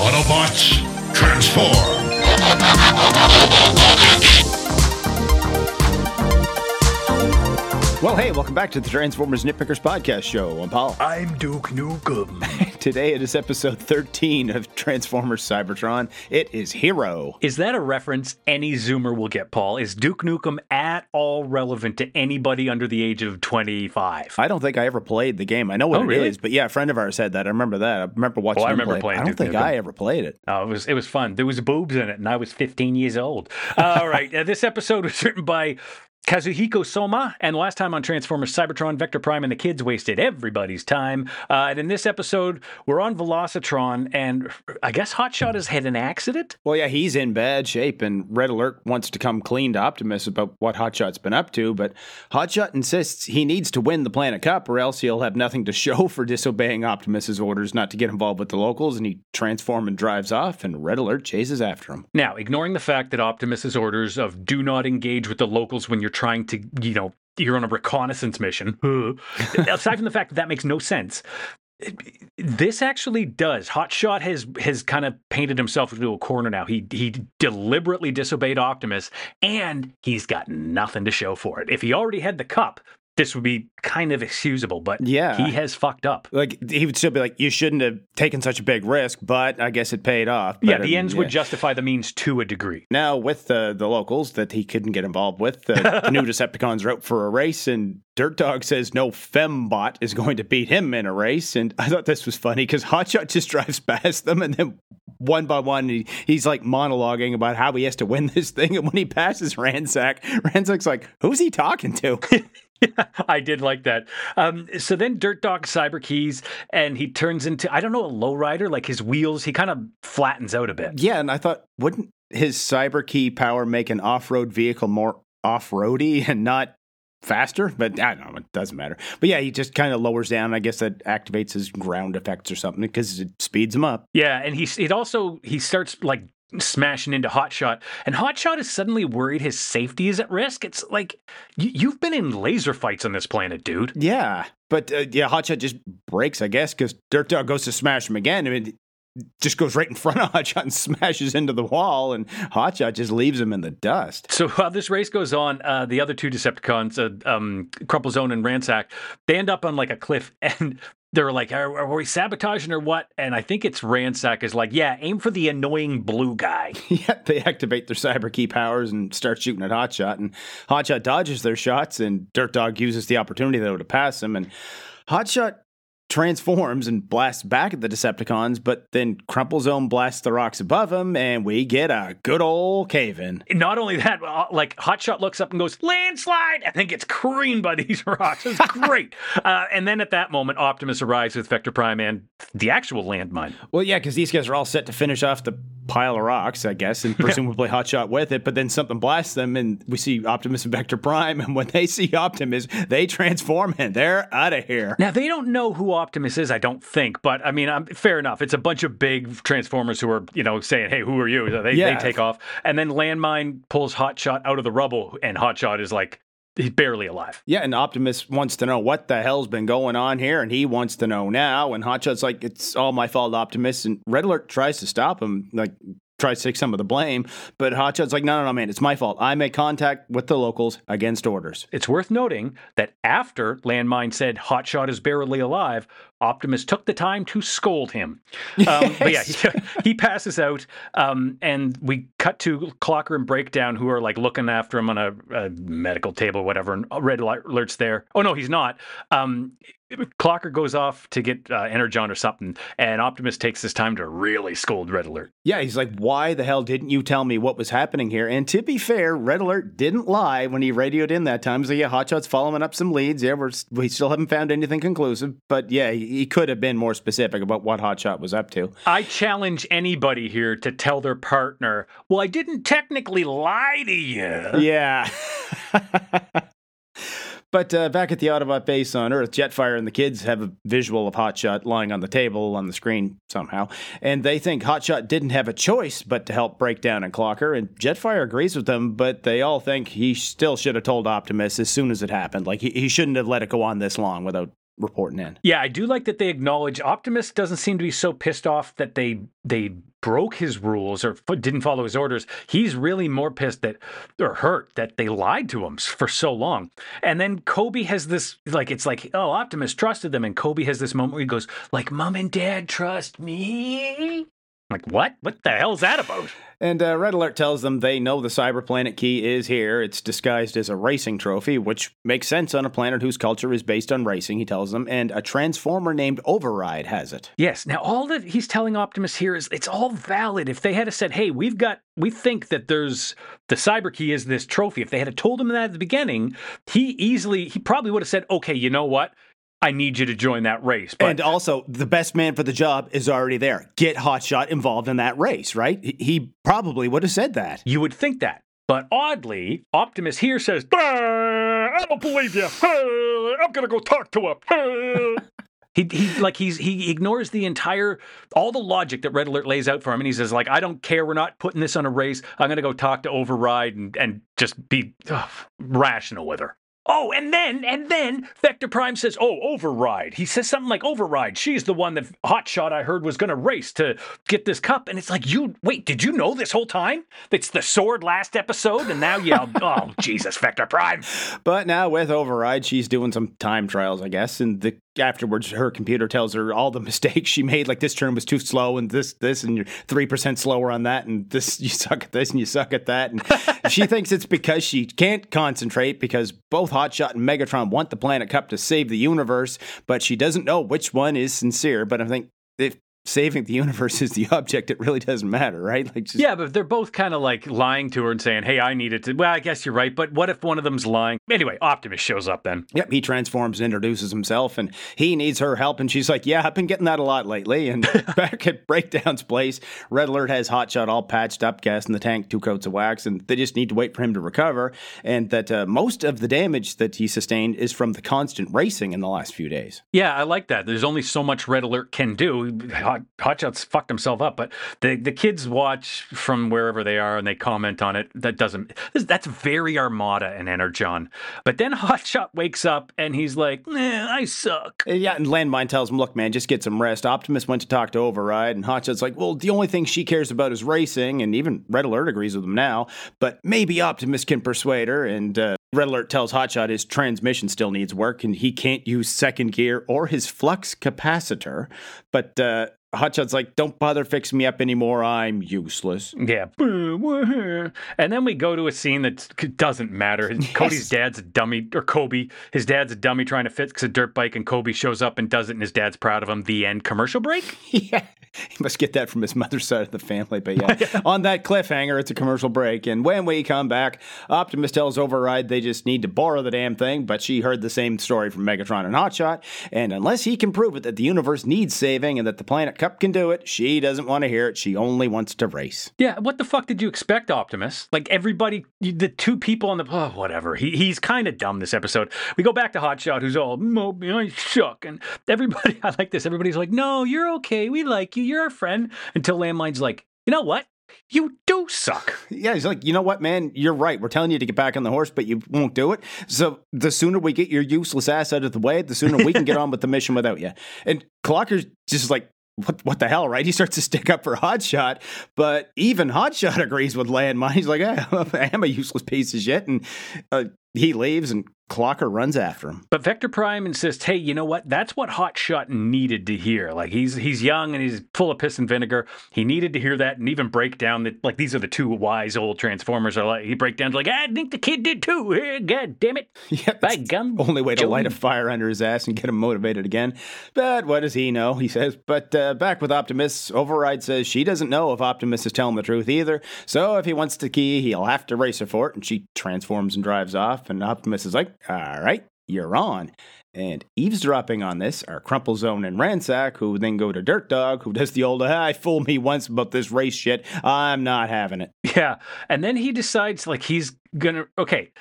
Autobots, transform! Well, hey, welcome back to the Transformers Nitpickers Podcast Show. I'm Paul. I'm Duke Nukem. Today it is episode 13 of Transformers Cybertron. It is Hero. Is that a reference any Zoomer will get, Paul? Is Duke Nukem at all relevant to anybody under the age of 25? I don't think I ever played the game. I know what Oh, it really? is, but yeah, a friend of ours said that. I remember that. I remember watching Oh, I remember play it. playing I don't Duke think Nukem. I ever played it. Oh, it was it was fun. There was boobs in it, and I was 15 years old. All right, uh, this episode was written by Kazuhiko Soma, and last time on Transformers Cybertron, Vector Prime and the kids wasted everybody's time. Uh, and in this episode, we're on Velocitron, and I guess Hotshot has had an accident. Well, yeah, he's in bad shape, and Red Alert wants to come clean to Optimus about what Hotshot's been up to, but Hotshot insists he needs to win the Planet Cup, or else he'll have nothing to show for disobeying Optimus's orders not to get involved with the locals, and he transforms and drives off, and Red Alert chases after him. Now, ignoring the fact that Optimus's orders of do not engage with the locals when you're trying to, you know, you're on a reconnaissance mission. aside from the fact that that makes no sense. This actually does. Hotshot has has kind of painted himself into a corner now. He he deliberately disobeyed Optimus, and he's got nothing to show for it. If he already had the cup, this would be kind of excusable. But Yeah. he has fucked up. Like he would still be like, you shouldn't have taken such a big risk, but I guess it paid off. Yeah, But, the um, ends would justify the means to a degree. Now with the the locals that he couldn't get involved with, the new Decepticons are out for a race, and Dirt Dog says no fembot is going to beat him in a race. And I thought this was funny because Hotshot just drives past them, and then one by one he, he's like monologuing about how he has to win this thing. And when he passes Ransack, Ransack's like, "Who's he talking to?" I did like that. Um, so then Dirt Dog cyber keys and he turns into, I don't know, a lowrider. Like his wheels, he kind of flattens out a bit. yeah, and I thought, wouldn't his cyber key power make an off road vehicle more off roady and not faster? But I don't know, it doesn't matter. But yeah, he just kind of lowers down. I guess that activates his ground effects or something because it speeds him up. Yeah. And he, it also, he starts like smashing into Hotshot and Hotshot is suddenly worried his safety is at risk. It's like, you, you've been in laser fights on this planet, dude. Yeah, but uh, yeah, Hotshot just breaks, I guess, because Dirt Dog goes to smash him again. I mean, just goes right in front of Hotshot and smashes into the wall, and Hotshot just leaves him in the dust. So while this race goes on, uh, the other two Decepticons, uh, um, Crumple Zone and Ransack, they end up on like a cliff and they're like, are, are we sabotaging or what? And I think it's Ransack is like, yeah, aim for the annoying blue guy. Yeah, they activate their cyber key powers and start shooting at Hotshot, and Hotshot dodges their shots, and Dirt Dog uses the opportunity though to pass him, and Hotshot transforms and blasts back at the Decepticons, but then Crumple Zone blasts the rocks above him, and we get a good old cave in. Not only that, uh, like Hotshot looks up and goes, landslide, and then gets creamed by these rocks. It's great. uh, and then at that moment, Optimus arrives with Vector Prime and the actual landmine. Well, yeah, because these guys are all set to finish off the pile of rocks, I guess, and presumably Hotshot with it. But then something blasts them, and we see Optimus and Vector Prime. And when they see Optimus, they transform, and they're out of here. Now they don't know who Optimus is, I don't think, but I mean, um, fair enough. It's a bunch of big Transformers who are, you know, saying, "Hey, who are you?" So they, Yeah. they take off, and then Landmine pulls Hotshot out of the rubble, and Hotshot is like, he's barely alive. Yeah, and Optimus wants to know what the hell's been going on here, and he wants to know now. And Hotshot's like, "It's all my fault, Optimus." And Red Alert tries to stop him, like tries to take some of the blame, but Hotshot's like, "No, no, no, man, it's my fault. I made contact with the locals against orders." It's worth noting that after Landmine said Hotshot is barely alive, Optimus took the time to scold him. Um, But yeah, he, he passes out, um, and we cut to Clocker and Breakdown, who are like looking after him on a, a medical table, whatever. And Red Alert's there. Oh no, he's not. Um, Clocker goes off to get uh, Energon or something, and Optimus takes this time to really scold Red Alert. Yeah, he's like, why the hell didn't you tell me what was happening here? And to be fair, Red Alert didn't lie when he radioed in that time. So yeah, Hotshot's following up some leads. Yeah, we're, we still haven't found anything conclusive. But yeah, he, he could have been more specific about what Hotshot was up to. I challenge anybody here to tell their partner, "Well, I didn't technically lie to you." Yeah. But uh, back at the Autobot base on Earth, Jetfire and the kids have a visual of Hotshot lying on the table on the screen somehow, and they think Hotshot didn't have a choice but to help Breakdown and Clocker. And Jetfire agrees with them, but they all think he still should have told Optimus as soon as it happened. Like he, he shouldn't have let it go on this long without reporting in. Yeah, I do like that they acknowledge Optimus doesn't seem to be so pissed off that they they broke his rules or didn't follow his orders. He's really more pissed that or hurt that they lied to him for so long. And then Coby has this like it's like oh Optimus trusted them, and Coby has this moment where he goes like Mom and Dad trust me. Like what? What the hell is that about? And uh, Red Alert tells them they know the Cyber Planet key is here. It's disguised as a racing trophy, which makes sense on a planet whose culture is based on racing, he tells them. And a transformer named Override has it. Yes. Now all that he's telling Optimus here is it's all valid. If they had said, "Hey, we've got, we think that there's the cyber key is this trophy," if they had told him that at the beginning, he easily, he probably would have said, "Okay, you know what." I need you to join that race. But and also, the best man for the job is already there. Get Hotshot involved in that race, right? He probably would have said that. You would think that. But oddly, Optimus here says, I don't believe you. I'm going to go talk to him. He, he like he's he ignores the entire all the logic that Red Alert lays out for him, and he says like I don't care. We're not putting this on a race. I'm gonna go talk to Override and and just be ugh, rational with her. Oh, and then, and then Vector Prime says, Oh, Override. He says something like Override. She's the one that Hotshot I heard was going to race to get this cup. And it's like, You, wait, did you know this whole time? It's the sword last episode. And now you, oh, Jesus, Vector Prime. But now with Override, she's doing some time trials, I guess. And the afterwards her computer tells her all the mistakes she made like this turn was too slow and this this and you're 3% slower on that and this you suck at this and you suck at that. And she thinks it's because she can't concentrate because both hotshot and megatron want the planet cup to save the universe but she doesn't know which one is sincere. But i think if saving the universe is the object, it really doesn't matter, right? Like, just... yeah, but they're both kind of like lying to her and saying, "Hey, I needed to." Well, I guess you're right, but what if one of them's lying? Anyway, Optimus shows up then. Yep, he transforms and introduces himself, and he needs her help, and she's like, "Yeah, I've been getting that a lot lately." And back at Breakdown's place, Red Alert has Hotshot all patched up, gas in the tank, two coats of wax, and they just need to wait for him to recover. And that uh, most of the damage that he sustained is from the constant racing in the last few days. Yeah, I like that. There's only so much Red Alert can do. Hot, Hotshot's fucked himself up, but the the kids watch from wherever they are and they comment on it. That doesn't. That's very Armada and Energon. But then Hotshot wakes up and he's like, "I suck." Uh, yeah, and Landmine tells him, "Look, man, just get some rest." Optimus went to talk to Override, and Hotshot's like, "Well, the only thing she cares about is racing," and even Red Alert agrees with him now. But maybe Optimus can persuade her, and uh, Red Alert tells Hotshot his transmission still needs work and he can't use second gear or his flux capacitor. But uh, Hotshot's like, don't bother fixing me up anymore. I'm useless. Yeah. And then we go to a scene that doesn't matter. Yes. Cody's dad's a dummy, or Coby, his dad's a dummy trying to fix a dirt bike, and Coby shows up and does it, and his dad's proud of him. The end. Commercial break? yeah. He must get that from his mother's side of the family. But yeah, on that cliffhanger, it's a commercial break. And when we come back, Optimus tells Override they just need to borrow the damn thing, but she heard the same story from Megatron and Hotshot. And unless he can prove it that the universe needs saving and that the planet Cup can do it. She doesn't want to hear it. She only wants to race. Yeah, what the fuck did you expect, Optimus? Like everybody, the two people on the oh, whatever. He, he's kind of dumb this episode. We go back to Hotshot, who's all I suck, and everybody. I like this. Everybody's like, no, you're okay. We like you. You're our friend. Until Landmine's like, you know what? You do suck. Yeah, he's like, you know what, man? You're right. We're telling you to get back on the horse, but you won't do it. So the sooner we get your useless ass out of the way, the sooner we can get on with the mission without you. And Clocker's just like, what, what the hell, right? He starts to stick up for Hotshot, but even Hotshot agrees with Landmine. He's like, hey, I am a useless piece of shit. And uh, he leaves, and Clocker runs after him. But Vector Prime insists, "Hey, you know what? That's what Hotshot needed to hear. Like he's he's young and he's full of piss and vinegar. He needed to hear that and even Breakdown that like these are the two wise old Transformers. Are like he Breakdown like I think the kid did too. God damn it! Yeah, by gum. Only way to light a fire under his ass and get him motivated again. But what does he know? He says. But uh, back with Optimus, Override says she doesn't know if Optimus is telling the truth either. So if he wants the key, he'll have to race her for it. And she transforms and drives off. And Optimus is like, all right, you're on. And eavesdropping on this are Crumple Zone and Ransack, who then go to Dirt Dog, who does the old, I fooled me once about this race shit. I'm not having it. Yeah. And then he decides, like, he's gonna, okay,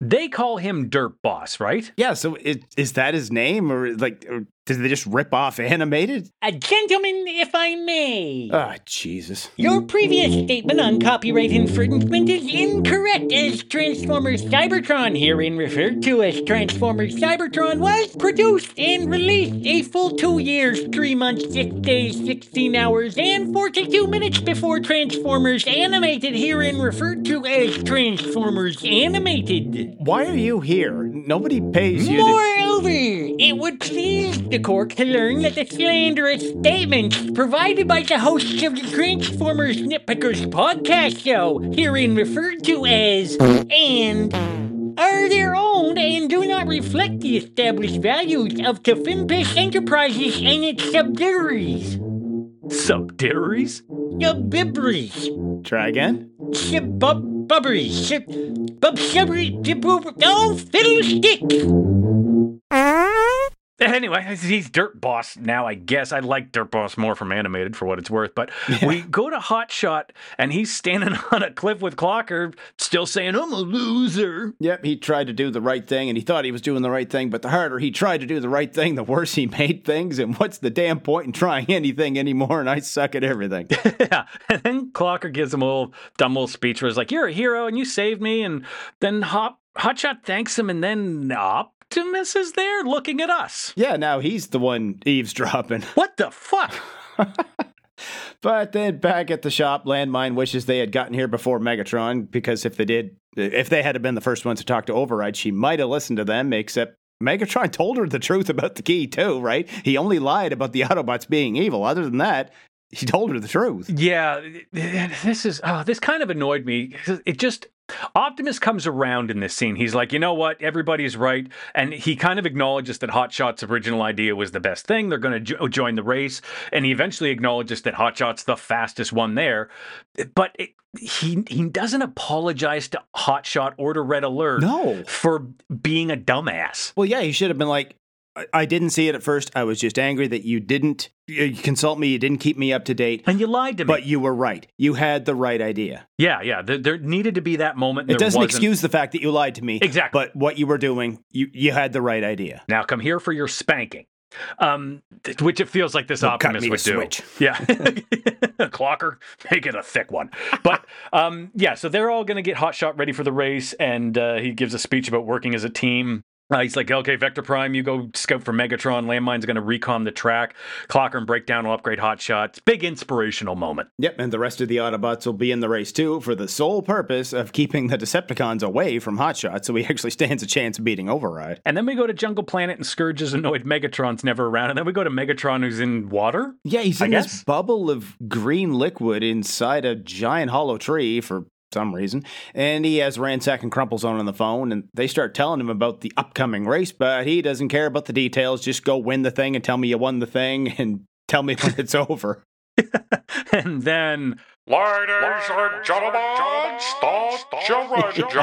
they call him Dirt Boss, right? Yeah. So it, is that his name, or like, or did they just rip off animated? A gentleman, if I may. Ah, Jesus. Your previous statement on copyright infringement is incorrect, as Transformers Cybertron, herein referred to as Transformers Cybertron, was produced and released a full two years, three months, six days, 16 hours, and 42 minutes before Transformers Animated, herein referred to as Transformers Animated. Why are you here? Nobody pays you to. Moreover, it would please the court to learn that the slanderous statements provided by the hosts of the Transformers Nitpickers podcast show, herein referred to as and are their own and do not reflect the established values of Tefimpish Enterprises and its subsidiaries. Subsidiaries? Subsidiaries. Try again? Subsidiaries. Subsidiaries. Oh, fiddlesticks. Anyway, he's Dirt Boss now, I guess. I like Dirt Boss more from animated for what it's worth. But we go to Hot Shot, and he's standing on a cliff with Clocker, still saying, I'm a loser. Yep, he tried to do the right thing and he thought he was doing the right thing, but the harder he tried to do the right thing, the worse he made things. And what's the damn point in trying anything anymore? And I suck at everything. yeah. And then Clocker gives him a little dumb little speech where he's like, You're a hero and you saved me. And then Hot Hotshot thanks him, and then Optimus is there looking at us. yeah, now he's the one eavesdropping. What the fuck? But then back at the shop, Landmine wishes they had gotten here before Megatron because if they did, if they had been the first ones to talk to Override, she might have listened to them, except Megatron told her the truth about the key too, right? He only lied about the Autobots being evil. Other than that, he told her the truth. Yeah, this is oh, this kind of annoyed me. It just Optimus comes around in this scene. He's like, you know what? Everybody's right, and he kind of acknowledges that Hotshot's original idea was the best thing. They're going to jo- uh, join the race, and he eventually acknowledges that Hotshot's the fastest one there. But it, he he doesn't apologize to Hotshot or to Red Alert No. for being a dumbass. Well, yeah, he should have been like, I, didn't see it at first. I was just angry that you didn't you consult me. You didn't keep me up to date. And you lied to me. But you were right. You had the right idea. yeah, yeah. There, there needed to be that moment. It doesn't wasn't. excuse the fact that you lied to me. Exactly. But what you were doing, you, you had the right idea. Now come here for your spanking. Um, th- which it feels like this Well, cut Optimus me would do. switch. Yeah, Clocker, make it a thick one. But um, yeah, so they're all going to get Hotshot ready for the race, and uh, he gives a speech about working as a team. Uh, he's like, okay, Vector Prime, you go scout for Megatron. Landmine's going to recon the track. Clocker and Breakdown will upgrade Hotshot. It's a big inspirational moment. Yep, and the rest of the Autobots will be in the race too for the sole purpose of keeping the Decepticons away from Hotshot so he actually stands a chance of beating Override. And then we go to Jungle Planet, and Scourge is annoyed Megatron's never around. And then we go to Megatron, who's in water. Yeah, he's I in guess. this bubble of green liquid inside a giant hollow tree for some reason. And he has Ransack and Crumplezone on the phone, and they start telling him about the upcoming race, but he doesn't care about the details. Just go win the thing and tell me you won the thing and tell me when it's over. And then Ladies and gentlemen, start your engines.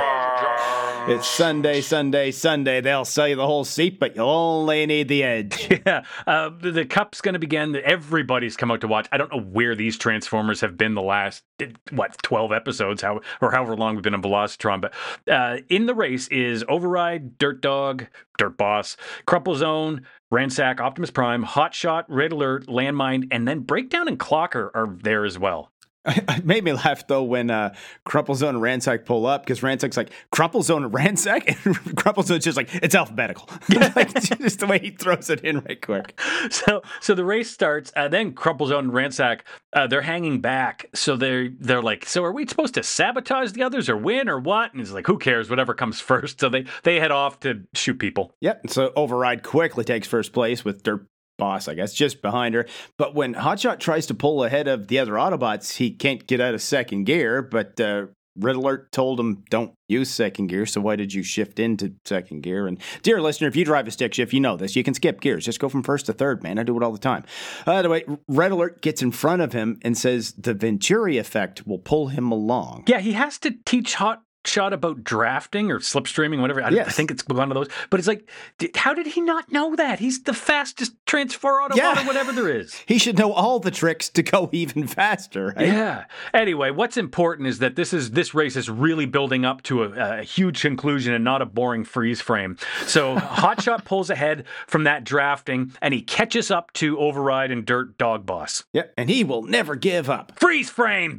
It's Sunday, Sunday, Sunday. They'll sell you the whole seat, but you'll only need the edge. Yeah, uh, the, the cup's going to begin. Everybody's come out to watch. I don't know where these Transformers have been the last what twelve episodes, how or however long we've been in Velocitron. But uh, in the race is Override, Dirt Dog, Dirt Boss, Crumple Zone, Ransack, Optimus Prime, Hotshot, Red Alert, Landmine, and then Breakdown and Clocker are there as well. It made me laugh though when uh, Crumplezone and Ransack pull up because Ransack's like Crumplezone and Ransack, and Crumplezone's just like it's alphabetical. like, just the way he throws it in right quick. So, so the race starts, and then Crumplezone and Ransack, uh, they're hanging back. So they're they're like, so are we supposed to sabotage the others or win or what? And he's like, who cares? Whatever comes first. So they they head off to shoot people. Yep. and So Override quickly takes first place with Dirt Boss, I guess, just behind her. But when Hotshot tries to pull ahead of the other Autobots, he can't get out of second gear. But uh, Red Alert told him, "Don't use second gear." So why did you shift into second gear? And dear listener, if you drive a stick shift, you know this. You can skip gears. Just go from first to third, man. I do it all the time. Uh, anyway, Red Alert gets in front of him and says the Venturi effect will pull him along. Yeah, he has to teach Hot shot about drafting or slipstreaming, whatever. I, I Yes. think it's one of those. But it's like, d- how did he not know that? He's the fastest transfer auto Yeah. or whatever there is. He should know all the tricks to go even faster. Right? Yeah. Anyway, what's important is that this is this race is really building up to a, a huge conclusion and not a boring freeze frame. So Hotshot pulls ahead from that drafting and he catches up to Override and Dirt Dog Boss. Yeah, and he will never give up. Freeze frame.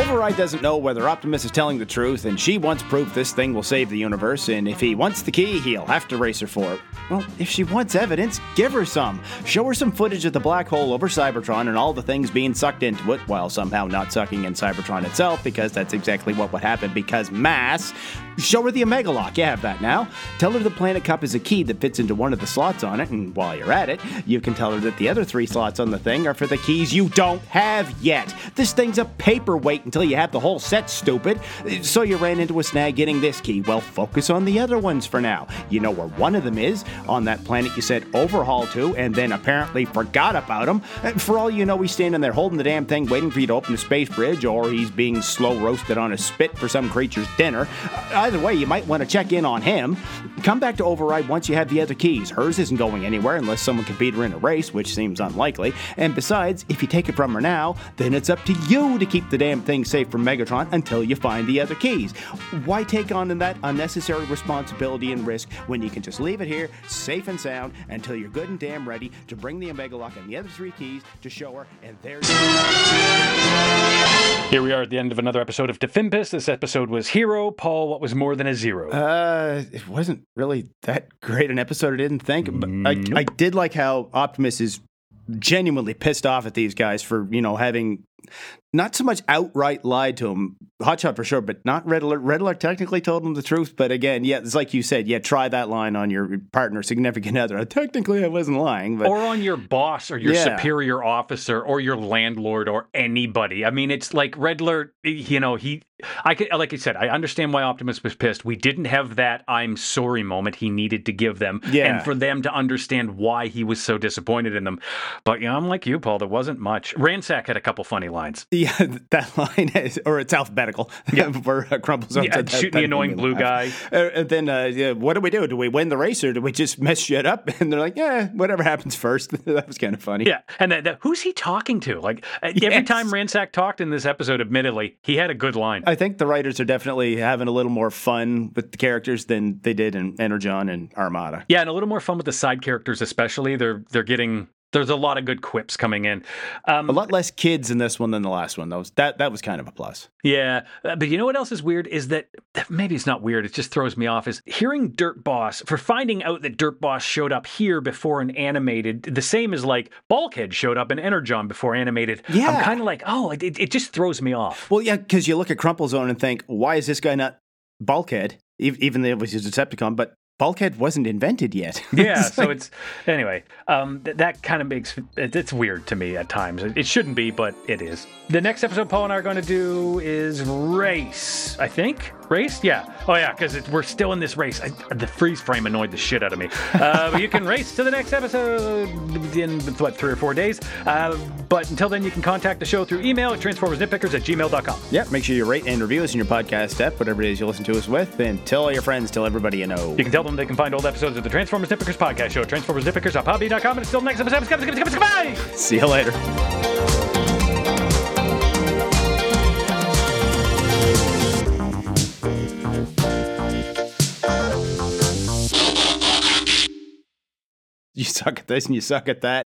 Override doesn't know whether Optimus is telling the truth, and she wants proof this thing will save the universe, and if he wants the key, he'll have to race her for it. Well, if she wants evidence, give her some. Show her some footage of the black hole over Cybertron and all the things being sucked into it, while somehow not sucking in Cybertron itself, because that's exactly what would happen because mass. Show her the Omega Lock, you have that now. Tell her the Planet Cup is a key that fits into one of the slots on it, and while you're at it, you can tell her that the other three slots on the thing are for the keys you don't have yet. This thing's a paperweight until you have the whole set, stupid. So you ran into a snag getting this key. Well, focus on the other ones for now. You know where one of them is, on that planet you said overhaul to, and then apparently forgot about him. For all you know, he's standing there holding the damn thing, waiting for you to open the space bridge, or he's being slow roasted on a spit for some creature's dinner. Uh, Either way, you might want to check in on him. Come back to Override once you have the other keys. Hers isn't going anywhere unless someone can beat her in a race, which seems unlikely. And besides, if you take it from her now, then it's up to you to keep the damn thing safe from Megatron until you find the other keys. Why take on that unnecessary responsibility and risk when you can just leave it here, safe and sound, until you're good and damn ready to bring the Omega Lock and the other three keys to show her, and there's. Here we are at the end of another episode of Defimpus. This episode was Hero. Paul, what was more than a zero? Uh, it wasn't really that great an episode. I didn't think. But I, I did like how Optimus is genuinely pissed off at these guys for you know having not so much outright lied to him. Hotshot for sure, but not Red Alert. Red Alert technically told him the truth, but again, yeah, it's like you said. Yeah, try that line on your partner, significant other. Technically, I wasn't lying, but or on your boss or your Yeah. superior officer or your landlord or anybody. I mean, it's like Red Alert, you know, he, I could, like I said, I understand why Optimus was pissed. We didn't have that I'm sorry moment he needed to give them Yeah. and for them to understand why he was so disappointed in them. But, you know, I'm like you, Paul, there wasn't much. Ransack had a couple funny lines. yeah, that line is, or it's alphabetical. Yeah. where uh, Yeah, that- shooting the annoying blue laugh. guy. Uh, and then, uh, yeah, what do we do? Do we win the race or do we just mess shit up? And they're like, yeah, whatever happens first. that was kind of funny. Yeah, and that, that, who's he talking to? Like uh, every time Ransack talked in this episode, admittedly, he had a good line. I think the writers are definitely having a little more fun with the characters than they did in Energon and Armada. Yeah, and a little more fun with the side characters, especially. They're they're getting there's a lot of good quips coming in. Um, A lot less kids in this one than the last one. That was that that was kind of a plus. Yeah, uh, but you know what else is weird is that maybe it's not weird. It just throws me off. Is hearing Dirt Boss for finding out that Dirt Boss showed up here before an animated, the same as like Bulkhead showed up in Energon before animated. Yeah, I'm kind of like, oh, it, it just throws me off. Well, yeah, because you look at Crumple Zone and think, why is this guy not Bulkhead? Even though was a Decepticon, but Bulkhead wasn't invented yet. Yeah, so it's anyway. Um, th- that kind of makes it, it's weird to me at times. It, it shouldn't be, but it is. The next episode Paul and I are going to do is race. I think race. Yeah. Oh yeah, because we're still in this race. I, the freeze frame annoyed the shit out of me. Uh, you can race to the next episode in what three or four days. Uh, but until then, you can contact the show through email at transformersnitpickers at gmail.com. Yeah, make sure you rate and review us in your podcast app, whatever it is you listen to us with, and tell all your friends, tell everybody you know. You can tell them they can find old episodes of the Transformers Nitpickers podcast show at transformersnitpickers.podbean.com. And until next episode. See you later. You suck at this and you suck at that.